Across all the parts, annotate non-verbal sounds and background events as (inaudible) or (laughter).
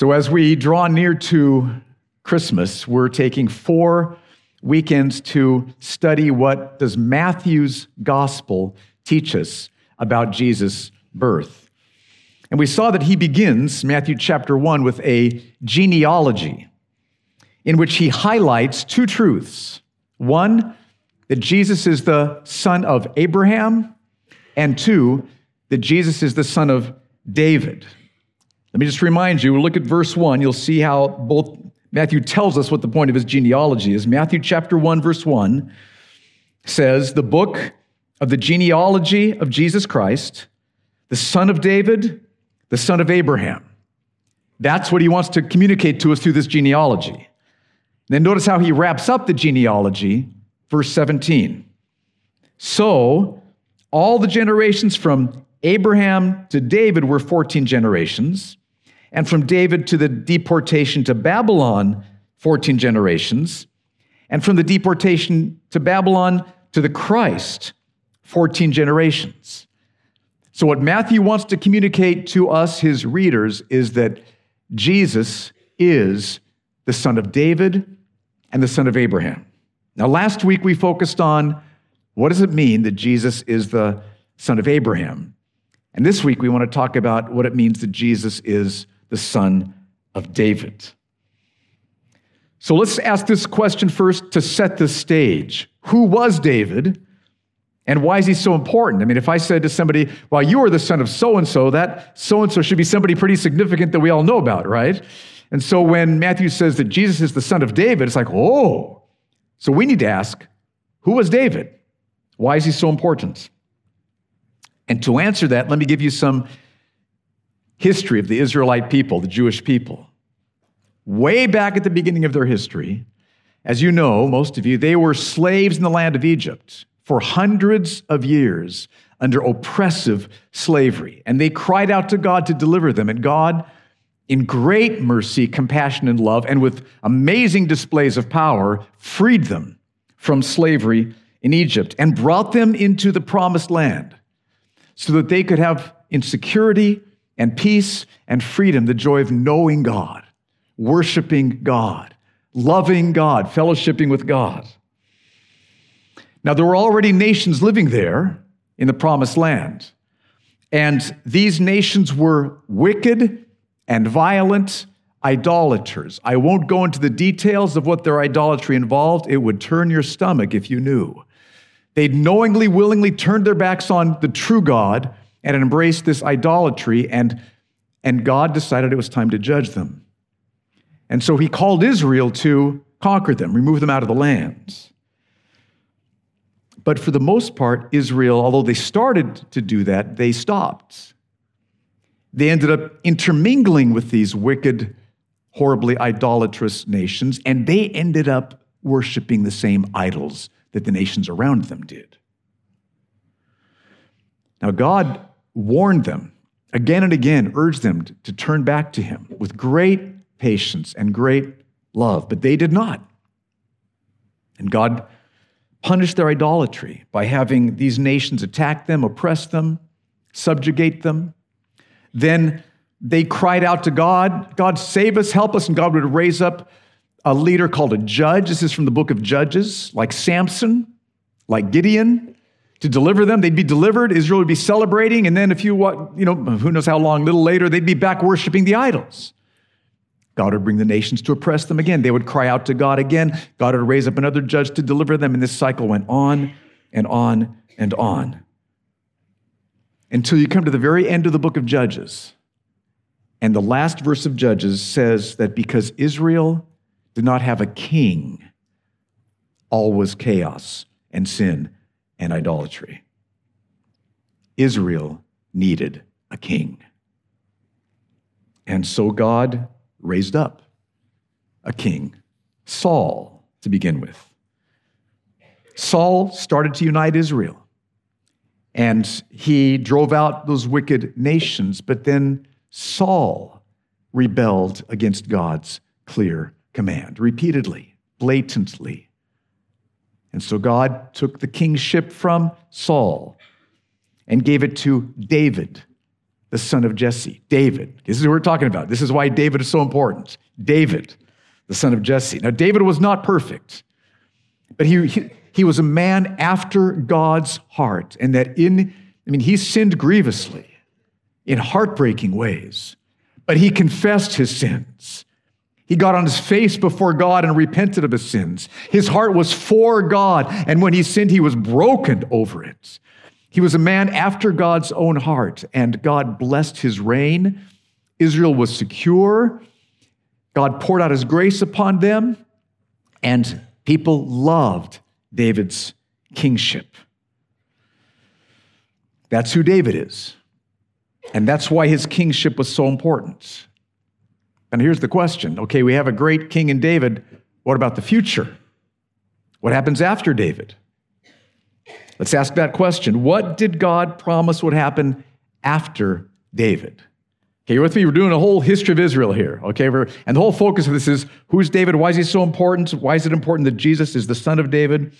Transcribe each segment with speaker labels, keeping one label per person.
Speaker 1: So, as we draw near to Christmas, we're taking four weekends to study what does Matthew's gospel teach us about Jesus' birth. And we saw that he begins Matthew chapter 1 with a genealogy in which he highlights two truths. One, that Jesus is the son of Abraham, and two, that Jesus is the son of David. Let me just remind you, look at verse 1. You'll see how both Matthew tells us what the point of his genealogy is. Matthew chapter 1, verse 1 says, The book of the genealogy of Jesus Christ, the son of David, the son of Abraham. That's what he wants to communicate to us through this genealogy. And then notice how he wraps up the genealogy, verse 17. So, all the generations from Abraham to David were 14 generations and from David to the deportation to Babylon, 14 generations, and from the deportation to Babylon to the Christ, 14 generations. So, what Matthew wants to communicate to us, his readers, is that Jesus is the son of David and the son of Abraham. Now, last week we focused on what does it mean that Jesus is the son of Abraham? And this week we want to talk about what it means that Jesus is the son of David. So let's ask this question first to set the stage. Who was David? And why is he so important? I mean, if I said to somebody, well, you are the son of so and so, that so and so should be somebody pretty significant that we all know about, right? And so when Matthew says that Jesus is the son of David, it's like, oh. So we need to ask, who was David? Why is he so important? And to answer that, let me give you some history of the Israelite people, the Jewish people. Way back at the beginning of their history, as you know, most of you, they were slaves in the land of Egypt for hundreds of years under oppressive slavery. And they cried out to God to deliver them. And God, in great mercy, compassion, and love, and with amazing displays of power, freed them from slavery in Egypt and brought them into the promised land so that they could have insecurity and peace and freedom, the joy of knowing God, worshiping God, loving God, fellowshipping with God. Now, there were already nations living there in the promised land, and these nations were wicked and violent idolaters. I won't go into the details of what their idolatry involved, it would turn your stomach if you knew. They'd knowingly, willingly turned their backs on the true God and embraced this idolatry, and, and God decided it was time to judge them. And so he called Israel to conquer them, remove them out of the lands. But for the most part, Israel, although they started to do that, they stopped. They ended up intermingling with these wicked, horribly idolatrous nations, and they ended up worshiping the same idols that the nations around them did. Now, God warned them again and again, urged them to turn back to him with great patience and great love, but they did not. And God punished their idolatry by having these nations attack them, oppress them, subjugate them. Then they cried out to God, God, save us, help us, and God would raise up a leader called a judge. This is from the book of Judges, like Samson, like Gideon, to deliver them. They'd be delivered. Israel would be celebrating. And then a few, you know, who knows how long, a little later, they'd be back worshiping the idols. God would bring the nations to oppress them again. They would cry out to God again. God would raise up another judge to deliver them. And this cycle went on and on and on until you come to the very end of the book of Judges. And the last verse of Judges says that because Israel did not have a king, all was chaos and sin and idolatry. Israel needed a king. And so God raised up a king, Saul, to begin with. Saul started to unite Israel. And he drove out those wicked nations, but then Saul rebelled against God's clear command repeatedly, blatantly. And so God took the kingship from Saul and gave it to David, the son of Jesse, David. This is what we're talking about. This is why David is so important. David, the son of Jesse. Now, David was not perfect, but he, he, he was a man after God's heart, and that in, I mean, he sinned grievously in heartbreaking ways, but he confessed his sins. He got on his face before God and repented of his sins. His heart was for God, and when he sinned, he was broken over it. He was a man after God's own heart, and God blessed his reign. Israel was secure. God poured out his grace upon them, and people loved David's kingship. That's who David is. And that's why his kingship was so important. And here's the question okay, we have a great king in David. What about the future? What happens after David? Let's ask that question. What did God promise would happen after David? Okay, you're with me? We're doing a whole history of Israel here, okay? and the whole focus of this is who's David? Why is he so important? Why is it important that Jesus is the son of David?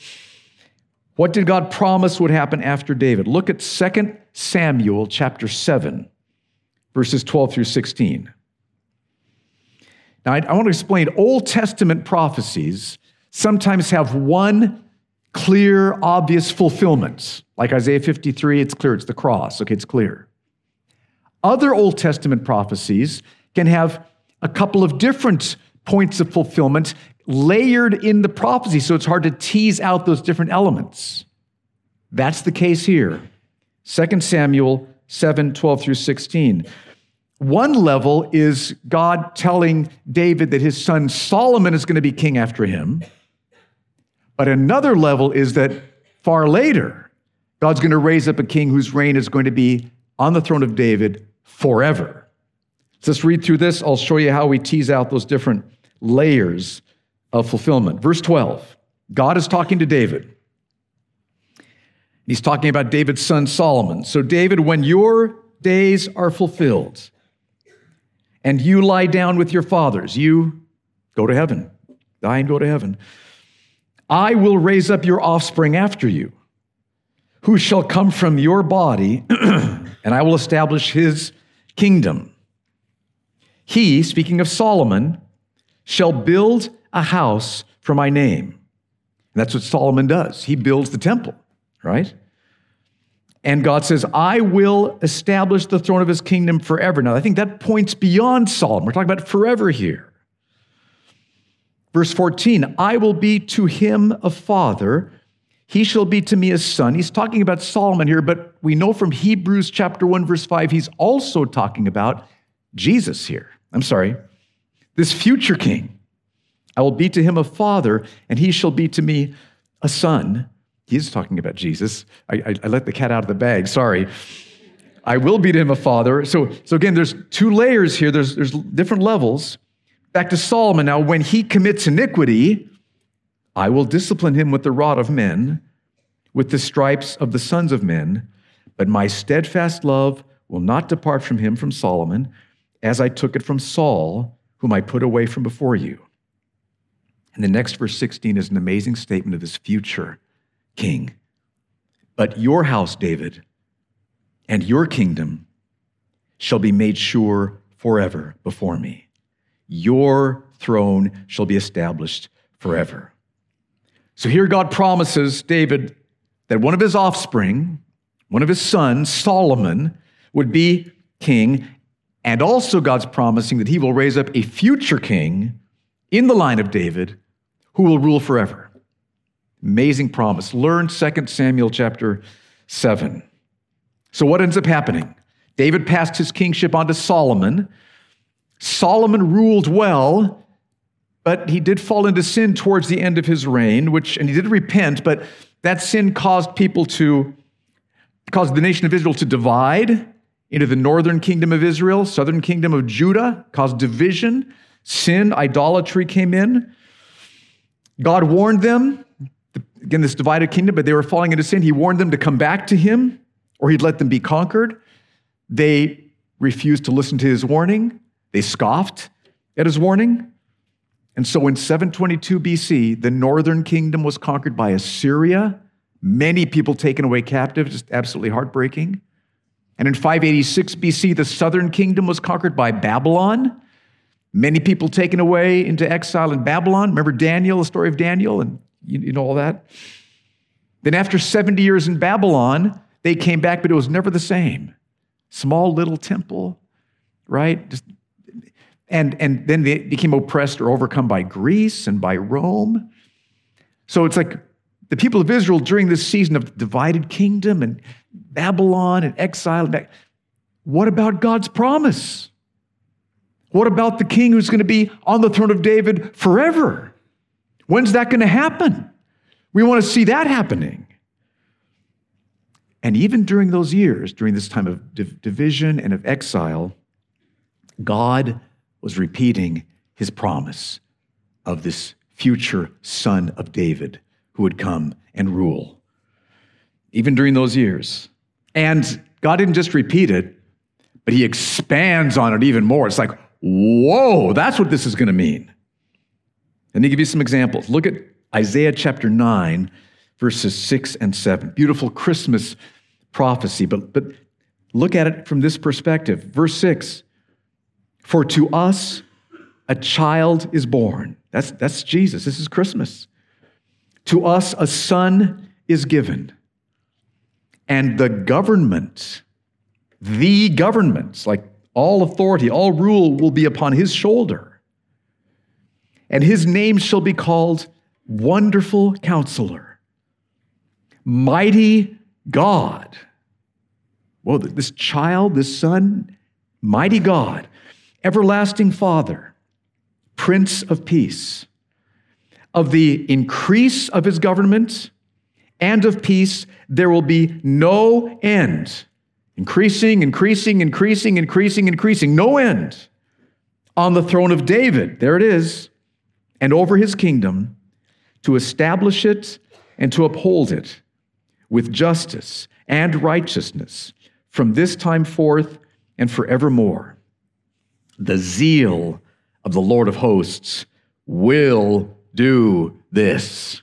Speaker 1: What did God promise would happen after David? Look at 2 Samuel chapter 7, verses 12 through 16. Now, I, I want to explain Old Testament prophecies sometimes have one clear, obvious fulfillment. Like Isaiah 53, it's clear, it's the cross. Okay, it's clear. Other Old Testament prophecies can have a couple of different points of fulfillment layered in the prophecy, so it's hard to tease out those different elements. That's the case here. 2 Samuel 7 12 through 16. One level is God telling David that his son Solomon is going to be king after him. But another level is that far later, God's going to raise up a king whose reign is going to be on the throne of David forever. So let's read through this. I'll show you how we tease out those different layers of fulfillment. Verse 12 God is talking to David. He's talking about David's son Solomon. So, David, when your days are fulfilled and you lie down with your fathers, you go to heaven, die and go to heaven. I will raise up your offspring after you, who shall come from your body, (clears throat) and I will establish his kingdom. He, speaking of Solomon, shall build a house for my name. And that's what Solomon does. He builds the temple, right? And God says, I will establish the throne of his kingdom forever. Now, I think that points beyond Solomon. We're talking about forever here. Verse 14, I will be to him a father, he shall be to me a son. He's talking about Solomon here, but we know from Hebrews chapter 1, verse 5, he's also talking about Jesus here. I'm sorry, this future king. I will be to him a father, and he shall be to me a son. He's talking about Jesus. I, I, I, let the cat out of the bag, sorry. I will be to him a father. So, so again, there's two layers here, there's, there's different levels. Back to Solomon now, when he commits iniquity, I will discipline him with the rod of men, with the stripes of the sons of men, but my steadfast love will not depart from him, from Solomon, as I took it from Saul, whom I put away from before you. And the next verse 16 is an amazing statement of his future king. But your house, David, and your kingdom shall be made sure forever before me. Your throne shall be established forever. So here God promises David that one of his offspring, one of his sons, Solomon, would be king. And also, God's promising that he will raise up a future king in the line of David who will rule forever. Amazing promise. Learn 2 Samuel chapter 7. So, what ends up happening? David passed his kingship on to Solomon. Solomon ruled well, but he did fall into sin towards the end of his reign, which, and he did repent, but that sin caused people to, caused the nation of Israel to divide into the northern kingdom of Israel, southern kingdom of Judah, caused division. Sin, idolatry came in. God warned them, again, this divided kingdom, but they were falling into sin. He warned them to come back to him or he'd let them be conquered. They refused to listen to his warning. They scoffed at his warning. And so in 722 BC, the northern kingdom was conquered by Assyria, many people taken away captive, just absolutely heartbreaking. And in 586 BC, the southern kingdom was conquered by Babylon. Many people taken away into exile in Babylon. Remember Daniel, the story of Daniel, and you, you know all that? Then, after 70 years in Babylon, they came back, but it was never the same. Small little temple, right? Just, and, and then they became oppressed or overcome by Greece and by Rome. So it's like the people of Israel during this season of divided kingdom and Babylon and exile. What about God's promise? What about the king who's going to be on the throne of David forever? When's that going to happen? We want to see that happening. And even during those years, during this time of div- division and of exile, God was repeating his promise of this future son of David who would come and rule. Even during those years. And God didn't just repeat it, but he expands on it even more. It's like, whoa, that's what this is going to mean. Let me give you some examples. Look at Isaiah chapter 9, verses 6 and 7. Beautiful Christmas prophecy, but, but look at it from this perspective. Verse 6 For to us a child is born. That's, that's Jesus. This is Christmas. To us a son is given, and the government, the governments, like all authority, all rule will be upon his shoulder. And his name shall be called Wonderful Counselor, Mighty God. Well, this child, this son, mighty God, everlasting Father, Prince of Peace. Of the increase of his government and of peace, there will be no end. Increasing, increasing, increasing, increasing, increasing, no end. On the throne of David, there it is, and over his kingdom, to establish it and to uphold it with justice and righteousness from this time forth and forevermore. The zeal of the Lord of hosts will do this.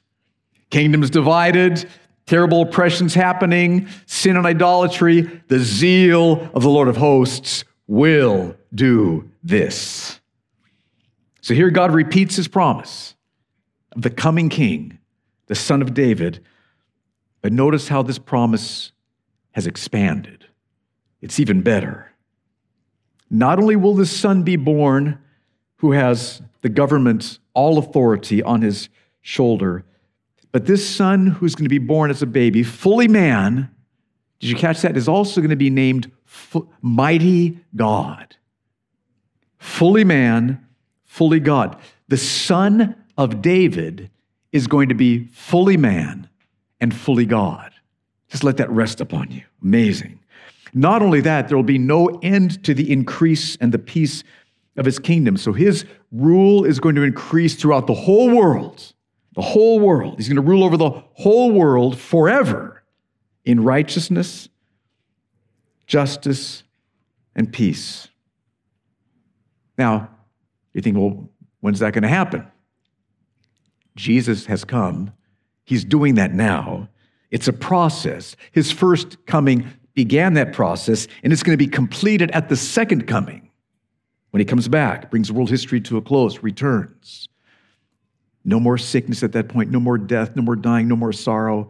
Speaker 1: Kingdoms divided, terrible oppressions happening, sin and idolatry. The zeal of the Lord of hosts will do this. So here God repeats his promise of the coming king, the son of David. But notice how this promise has expanded. It's even better. Not only will this son be born who has the government's all authority on his shoulder, but this son who's going to be born as a baby, fully man, did you catch that? Is also going to be named Mighty God. Fully man, fully God. The son of David is going to be fully man and fully God. Just let that rest upon you. Amazing. Not only that, there will be no end to the increase and the peace of his kingdom. So his rule is going to increase throughout the whole world. The whole world. He's going to rule over the whole world forever in righteousness, justice, and peace. Now, you think, well, when's that going to happen? Jesus has come. He's doing that now. It's a process. His first coming began that process, and it's going to be completed at the second coming when he comes back, brings world history to a close, returns. No more sickness at that point, no more death, no more dying, no more sorrow.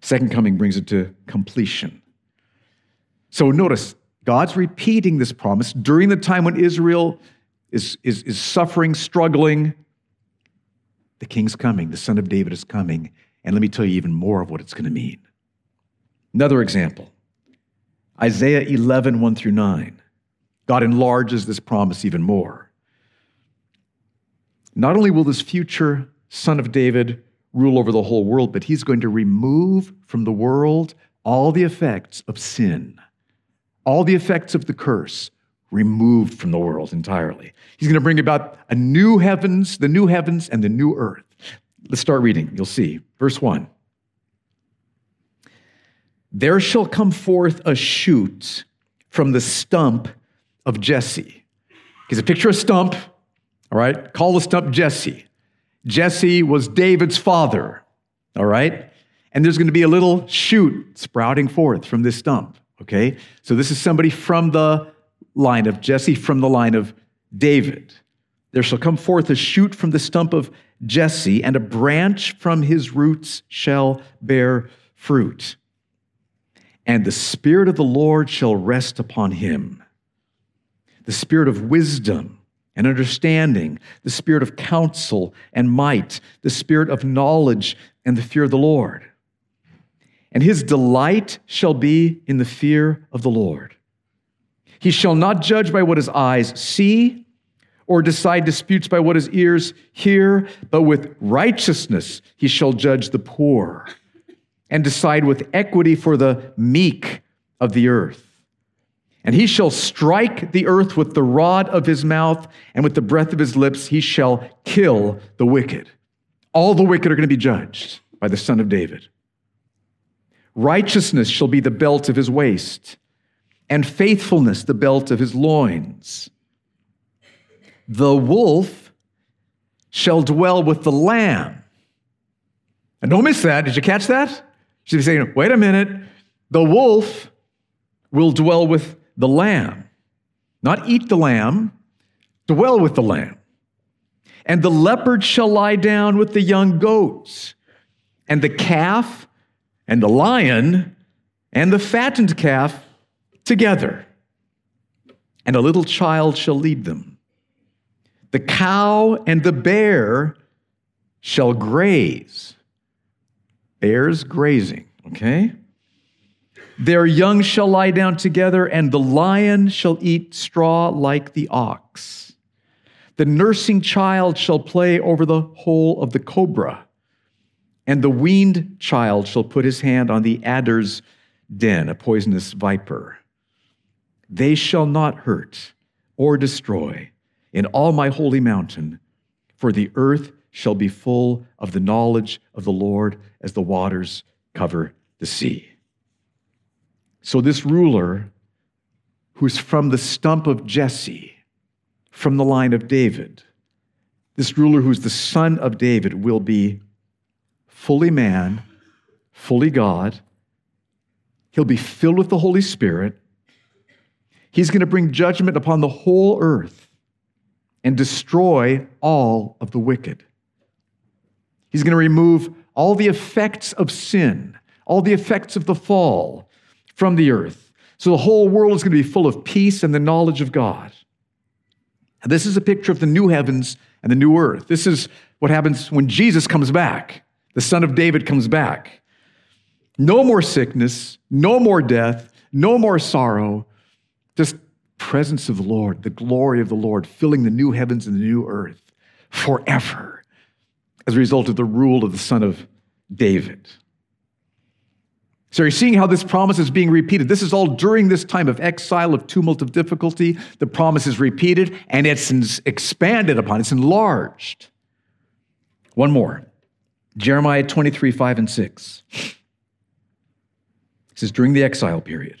Speaker 1: Second coming brings it to completion. So notice, God's repeating this promise during the time when Israel is, is, is suffering, struggling. The king's coming, the son of David is coming. And let me tell you even more of what it's going to mean. Another example Isaiah 11, 1 through 9. God enlarges this promise even more. Not only will this future son of David rule over the whole world, but he's going to remove from the world all the effects of sin, all the effects of the curse removed from the world entirely. He's going to bring about a new heavens, the new heavens and the new earth. Let's start reading. You'll see. Verse 1. There shall come forth a shoot from the stump of Jesse. Here's a picture of stump, all right? Call the stump Jesse. Jesse was David's father, all right? And there's going to be a little shoot sprouting forth from this stump. Okay? So this is somebody from the line of Jesse, from the line of David. There shall come forth a shoot from the stump of Jesse, and a branch from his roots shall bear fruit. And the Spirit of the Lord shall rest upon him the Spirit of wisdom and understanding, the Spirit of counsel and might, the Spirit of knowledge and the fear of the Lord. And his delight shall be in the fear of the Lord. He shall not judge by what his eyes see or decide disputes by what his ears hear, but with righteousness he shall judge the poor and decide with equity for the meek of the earth. And he shall strike the earth with the rod of his mouth, and with the breath of his lips he shall kill the wicked. All the wicked are going to be judged by the Son of David. Righteousness shall be the belt of his waist, and faithfulness the belt of his loins. The wolf shall dwell with the lamb. And don't miss that. Did you catch that? She's saying, wait a minute. The wolf will dwell with the lamb. Not eat the lamb, dwell with the lamb. And the leopard shall lie down with the young goats, and the calf and the lion and the fattened calf together. And a little child shall lead them. The cow and the bear shall graze. Bears grazing, okay? Their young shall lie down together, and the lion shall eat straw like the ox. The nursing child shall play over the hole of the cobra, and the weaned child shall put his hand on the adder's den, a poisonous viper. They shall not hurt or destroy in all my holy mountain, for the earth shall be full of the knowledge of the Lord as the waters cover the sea. So, this ruler, who's from the stump of Jesse, from the line of David, this ruler who's the son of David, will be fully man, fully God. He'll be filled with the Holy Spirit. He's going to bring judgment upon the whole earth and destroy all of the wicked. He's going to remove all the effects of sin, all the effects of the fall from the earth. So the whole world is going to be full of peace and the knowledge of God. And this is a picture of the new heavens and the new earth. This is what happens when Jesus comes back, the son of David comes back. No more sickness, no more death, no more sorrow, just presence of the Lord, the glory of the Lord, filling the new heavens and the new earth forever as a result of the rule of the son of David. So you're seeing how this promise is being repeated. This is all during this time of exile, of tumult, of difficulty. The promise is repeated and it's expanded upon, it's enlarged. One more Jeremiah 23, 5 and 6. It says, during the exile period,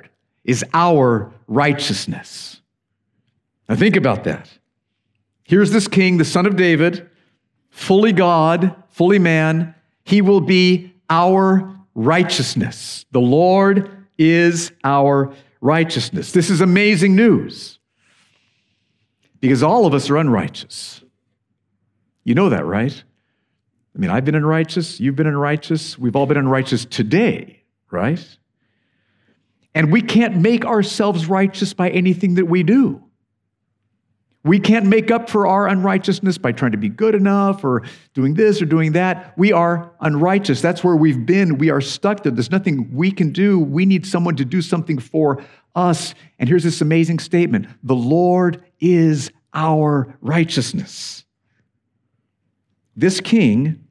Speaker 1: is our righteousness. Now, think about that. Here's this king, the son of David, fully God, fully man. He will be our righteousness. The Lord is our righteousness. This is amazing news because all of us are unrighteous. You know that, right? I mean, I've been unrighteous, you've been unrighteous, we've all been unrighteous today, right? And we can't make ourselves righteous by anything that we do. We can't make up for our unrighteousness by trying to be good enough or doing this or doing that. We are unrighteous. That's where we've been. We are stuck there. There's nothing we can do. We need someone to do something for us. And here's this amazing statement The Lord is our righteousness. This king,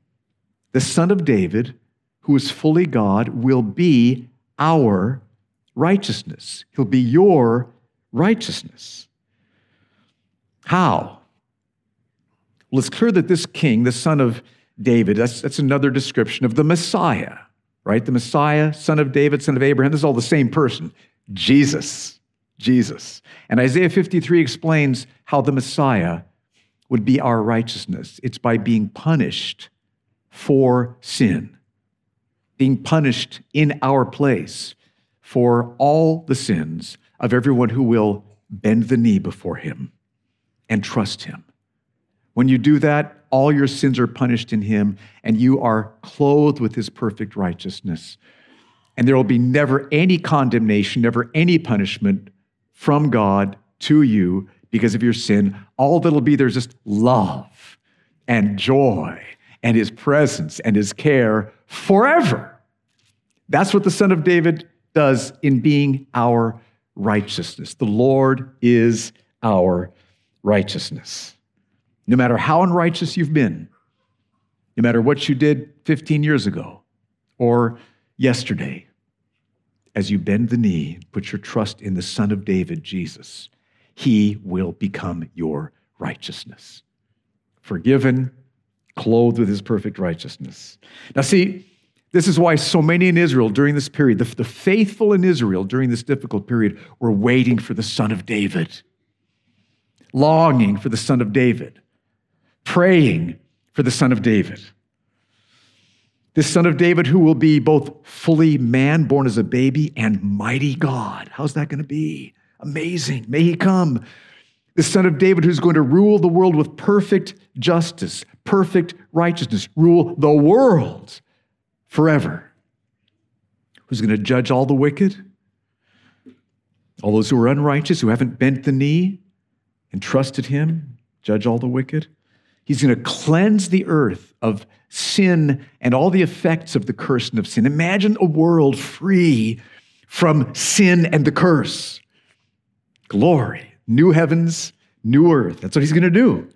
Speaker 1: the son of David, who is fully God, will be our righteousness. He'll be your righteousness. How? Well, it's clear that this king, the son of David, that's, that's another description of the Messiah, right? The Messiah, son of David, son of Abraham, this is all the same person. Jesus. Jesus. And Isaiah 53 explains how the Messiah would be our righteousness. It's by being punished for sin, being punished in our place for all the sins of everyone who will bend the knee before him and trust him. When you do that, all your sins are punished in him, and you are clothed with his perfect righteousness. And there will be never any condemnation, never any punishment from God to you because of your sin. All that'll be there is just love and joy and his presence and his care forever. That's what the Son of David does in being our righteousness. The Lord is our righteousness. No matter how unrighteous you've been, no matter what you did 15 years ago or yesterday, as you bend the knee, put your trust in the Son of David, Jesus, he will become your righteousness. Forgiven, clothed with his perfect righteousness. Now, see, this is why so many in Israel during this period, the, the, faithful in Israel during this difficult period, were waiting for the Son of David, longing for the Son of David, praying for the Son of David. This Son of David who will be both fully man, born as a baby, and mighty God. How's that going to be? Amazing. May he come. The Son of David who's going to rule the world with perfect justice, perfect righteousness, rule the world forever. Who's going to judge all the wicked? All those who are unrighteous, who haven't bent the knee and trusted him, judge all the wicked. He's going to cleanse the earth of sin and all the effects of the curse and of sin. Imagine a world free from sin and the curse. Glory, new heavens, new earth. That's what he's going to do.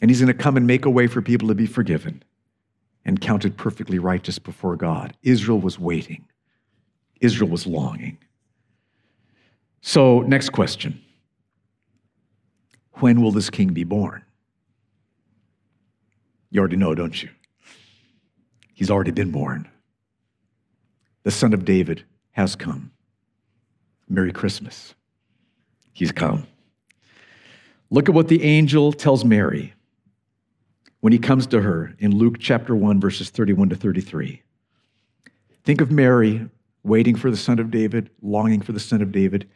Speaker 1: And he's going to come and make a way for people to be forgiven and counted perfectly righteous before God. Israel was waiting, Israel was longing. So, next question When will this king be born? You already know, don't you? He's already been born. The son of David has come. Merry Christmas. He's come. Look at what the angel tells Mary when he comes to her in Luke chapter 1, verses 31 to 33. Think of Mary waiting for the Son of David, longing for the Son of David.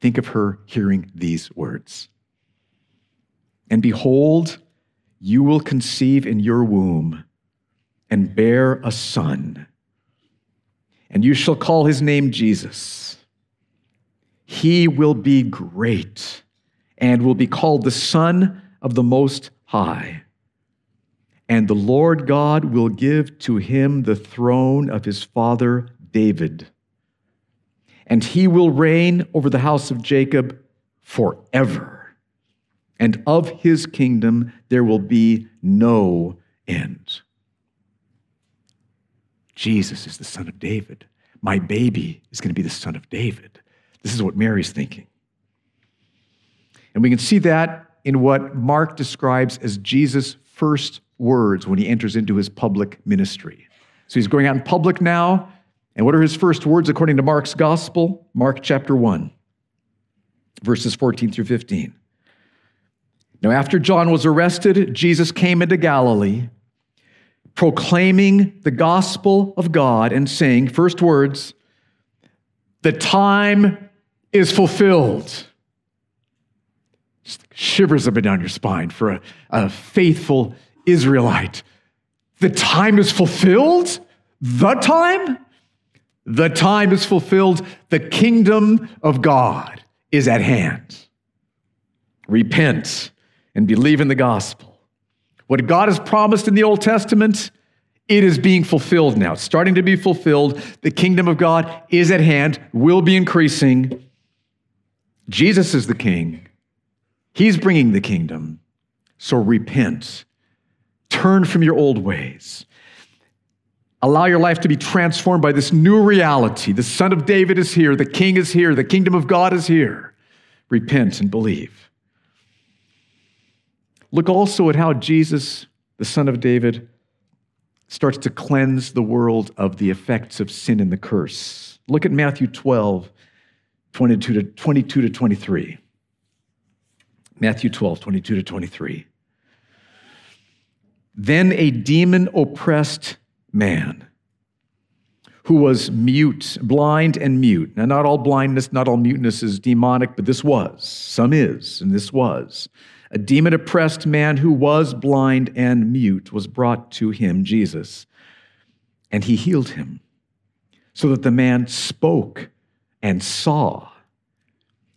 Speaker 1: Think of her hearing these words. And behold, you will conceive in your womb and bear a son, and you shall call his name Jesus. He will be great and will be called the Son of the Most High. And the Lord God will give to him the throne of his father David. And he will reign over the house of Jacob forever. And of his kingdom there will be no end. Jesus is the son of David. My baby is going to be the son of David. This is what Mary's thinking. And we can see that in what Mark describes as Jesus' first words when he enters into his public ministry. So he's going out in public now. And what are his first words according to Mark's gospel? Mark chapter 1, verses 14 through 15. Now, after John was arrested, Jesus came into Galilee, proclaiming the gospel of God and saying, first words, the time is fulfilled. Just shivers up and down your spine for a, a faithful Israelite. The time is fulfilled? The time? The time is fulfilled. The kingdom of God is at hand. Repent and believe in the gospel. What God has promised in the Old Testament, it is being fulfilled now. It's starting to be fulfilled. The kingdom of God is at hand, will be increasing. Jesus is the king. He's bringing the kingdom. So repent Turn from your old ways. Allow your life to be transformed by this new reality. The Son of David is here, the King is here, the kingdom of God is here. Repent and believe. Look also at how Jesus, the Son of David, starts to cleanse the world of the effects of sin and the curse. Look at Matthew 12, 22 to, 22 to 23. Matthew 12, 22 to 23. Then a demon oppressed man who was mute, blind and mute. Now, not all blindness, not all muteness is demonic, but this was. Some is, and this was. A demon oppressed man who was blind and mute was brought to him, Jesus, and he healed him, so that the man spoke and saw.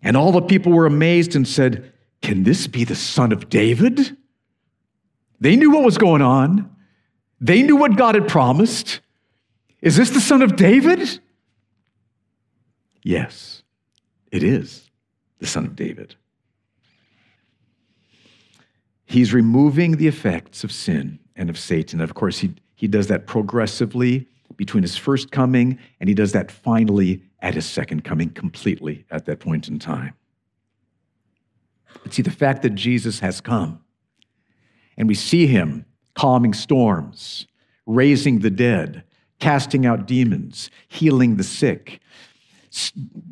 Speaker 1: And all the people were amazed and said, Can this be the son of David? They knew what was going on. They knew what God had promised. Is this the son of David? Yes, it is the son of David. He's removing the effects of sin and of Satan. Of course, he, he does that progressively between his first coming, and he does that finally at his second coming, completely at that point in time. But see, the fact that Jesus has come and we see him calming storms, raising the dead, casting out demons, healing the sick,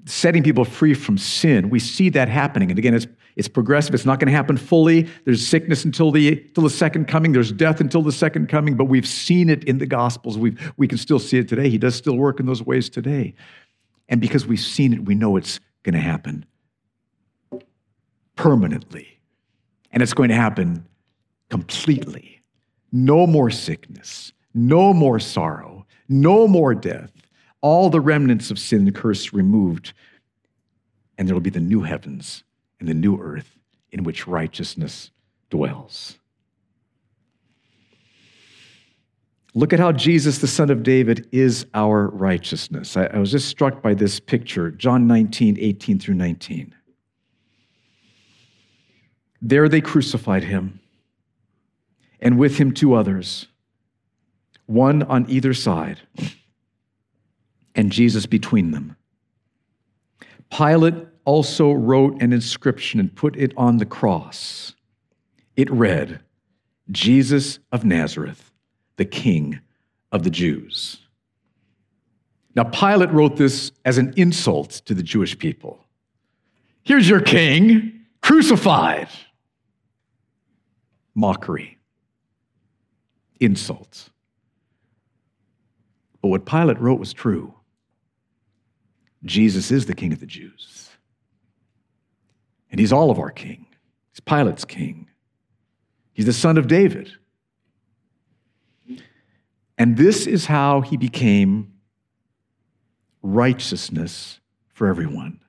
Speaker 1: setting people free from sin. We see that happening. And again, it's, it's progressive. It's not going to happen fully. There's sickness until the, until the second coming. There's death until the second coming. But we've seen it in the Gospels. we we can still see it today. He does still work in those ways today. And because we've seen it, we know it's going to happen permanently. And it's going to happen completely. No more sickness, no more sorrow, no more death. All the remnants of sin and curse removed. And there will be the new heavens and the new earth in which righteousness dwells. Look at how Jesus, the Son of David, is our righteousness. I, I was just struck by this picture, John 19, 18 through 19. There they crucified him and with him two others, one on either side, and Jesus between them. Pilate also wrote an inscription and put it on the cross. It read, Jesus of Nazareth, the King of the Jews. Now, Pilate wrote this as an insult to the Jewish people. Here's your king, crucified. Mockery insults. But what Pilate wrote was true. Jesus is the king of the Jews. And he's all of our king. He's Pilate's king. He's the son of David. And this is how he became righteousness for everyone.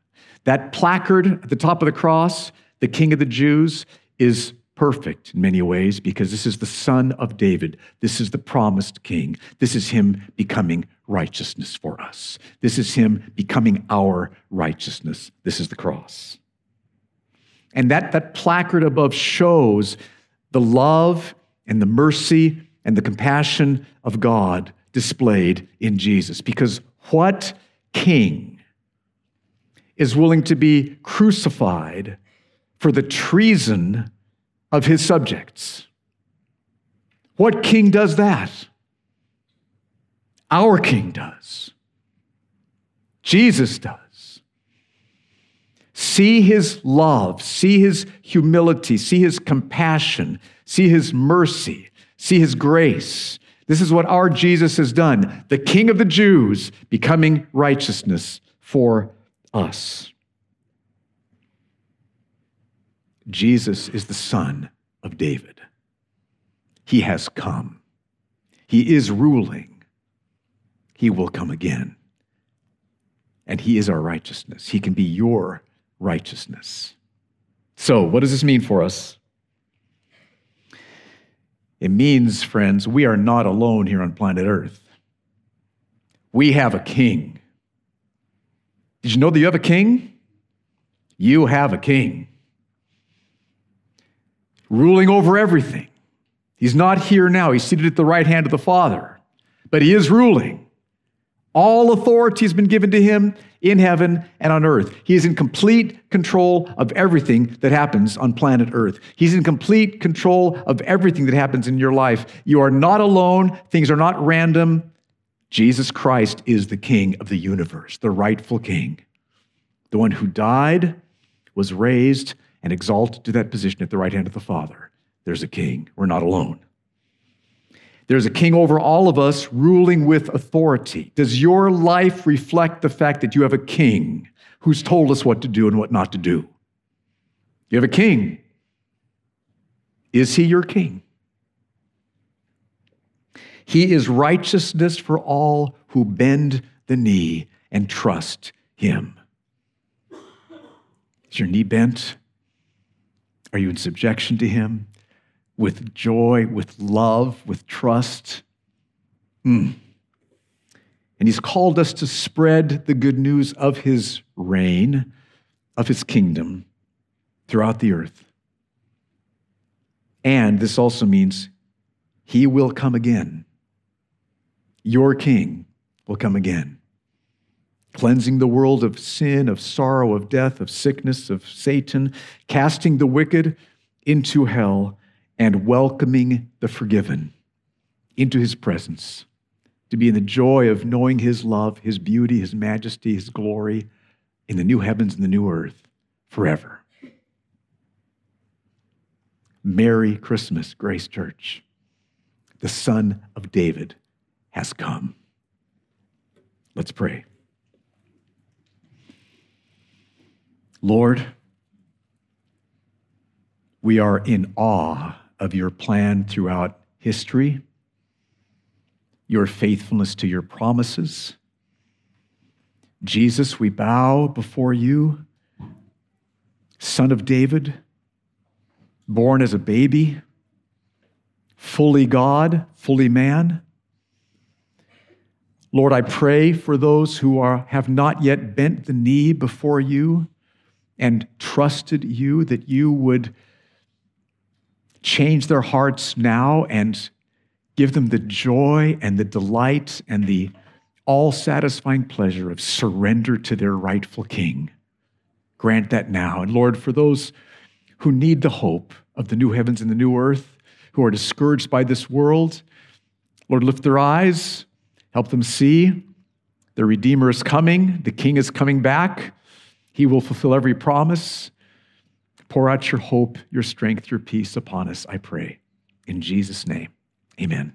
Speaker 1: That placard at the top of the cross, the king of the Jews, is perfect in many ways because this is the son of David. This is the promised king. This is him becoming righteousness for us. This is him becoming our righteousness. This is the cross. And that, that placard above shows the love and the mercy and the compassion of God displayed in Jesus. Because what king is willing to be crucified for the treason of his subjects. What king does that? Our king does. Jesus does. See his love, see his humility, see his compassion, see his mercy, see his grace. This is what our Jesus has done, the King of the Jews becoming righteousness for us. Jesus is the son of David. He has come. He is ruling. He will come again. And he is our righteousness. He can be your righteousness. So, what does this mean for us? It means, friends, we are not alone here on planet Earth. We have a king. Did you know that you have a king? You have a king ruling over everything. He's not here now, he's seated at the right hand of the Father. but he is ruling. All authority has been given to him in heaven and on earth. He is in complete control of everything that happens on planet earth. He's in complete control of everything that happens in your life. You are not alone, things are not random. Jesus Christ is the king of the universe, the rightful king, the one who died, was raised, and exalted to that position at the right hand of the Father. There's a king. We're not alone. There's a king over all of us ruling with authority. Does your life reflect the fact that you have a king who's told us what to do and what not to do? You have a king. Is he your king? He is righteousness for all who bend the knee and trust him. Is your knee bent? Are you in subjection to him? with joy, with love, with trust. Mm. And he's called us to spread the good news of his reign, of his kingdom throughout the earth. And this also means he will come again. Your king will come again, cleansing the world of sin, of sorrow, of death, of sickness, of Satan, casting the wicked into hell and welcoming the forgiven into his presence, to be in the joy of knowing his love, his beauty, his majesty, his glory in the new heavens and the new earth forever. Merry Christmas, Grace Church. The Son of David has come. Let's pray. Lord, we are in awe of your plan throughout history, your faithfulness to your promises. Jesus, we bow before you, Son of David, born as a baby, fully God, fully man. Lord, I pray for those who are, have not yet bent the knee before you and trusted you that you would change their hearts now and give them the joy and the delight and the all satisfying pleasure of surrender to their rightful King. Grant that now. And Lord, for those who need the hope of the new heavens and the new earth, who are discouraged by this world, Lord, lift their eyes, help them see the Redeemer is coming, the King is coming back. He will fulfill every promise. Pour out your hope, your strength, your peace upon us, I pray. In Jesus' name, amen.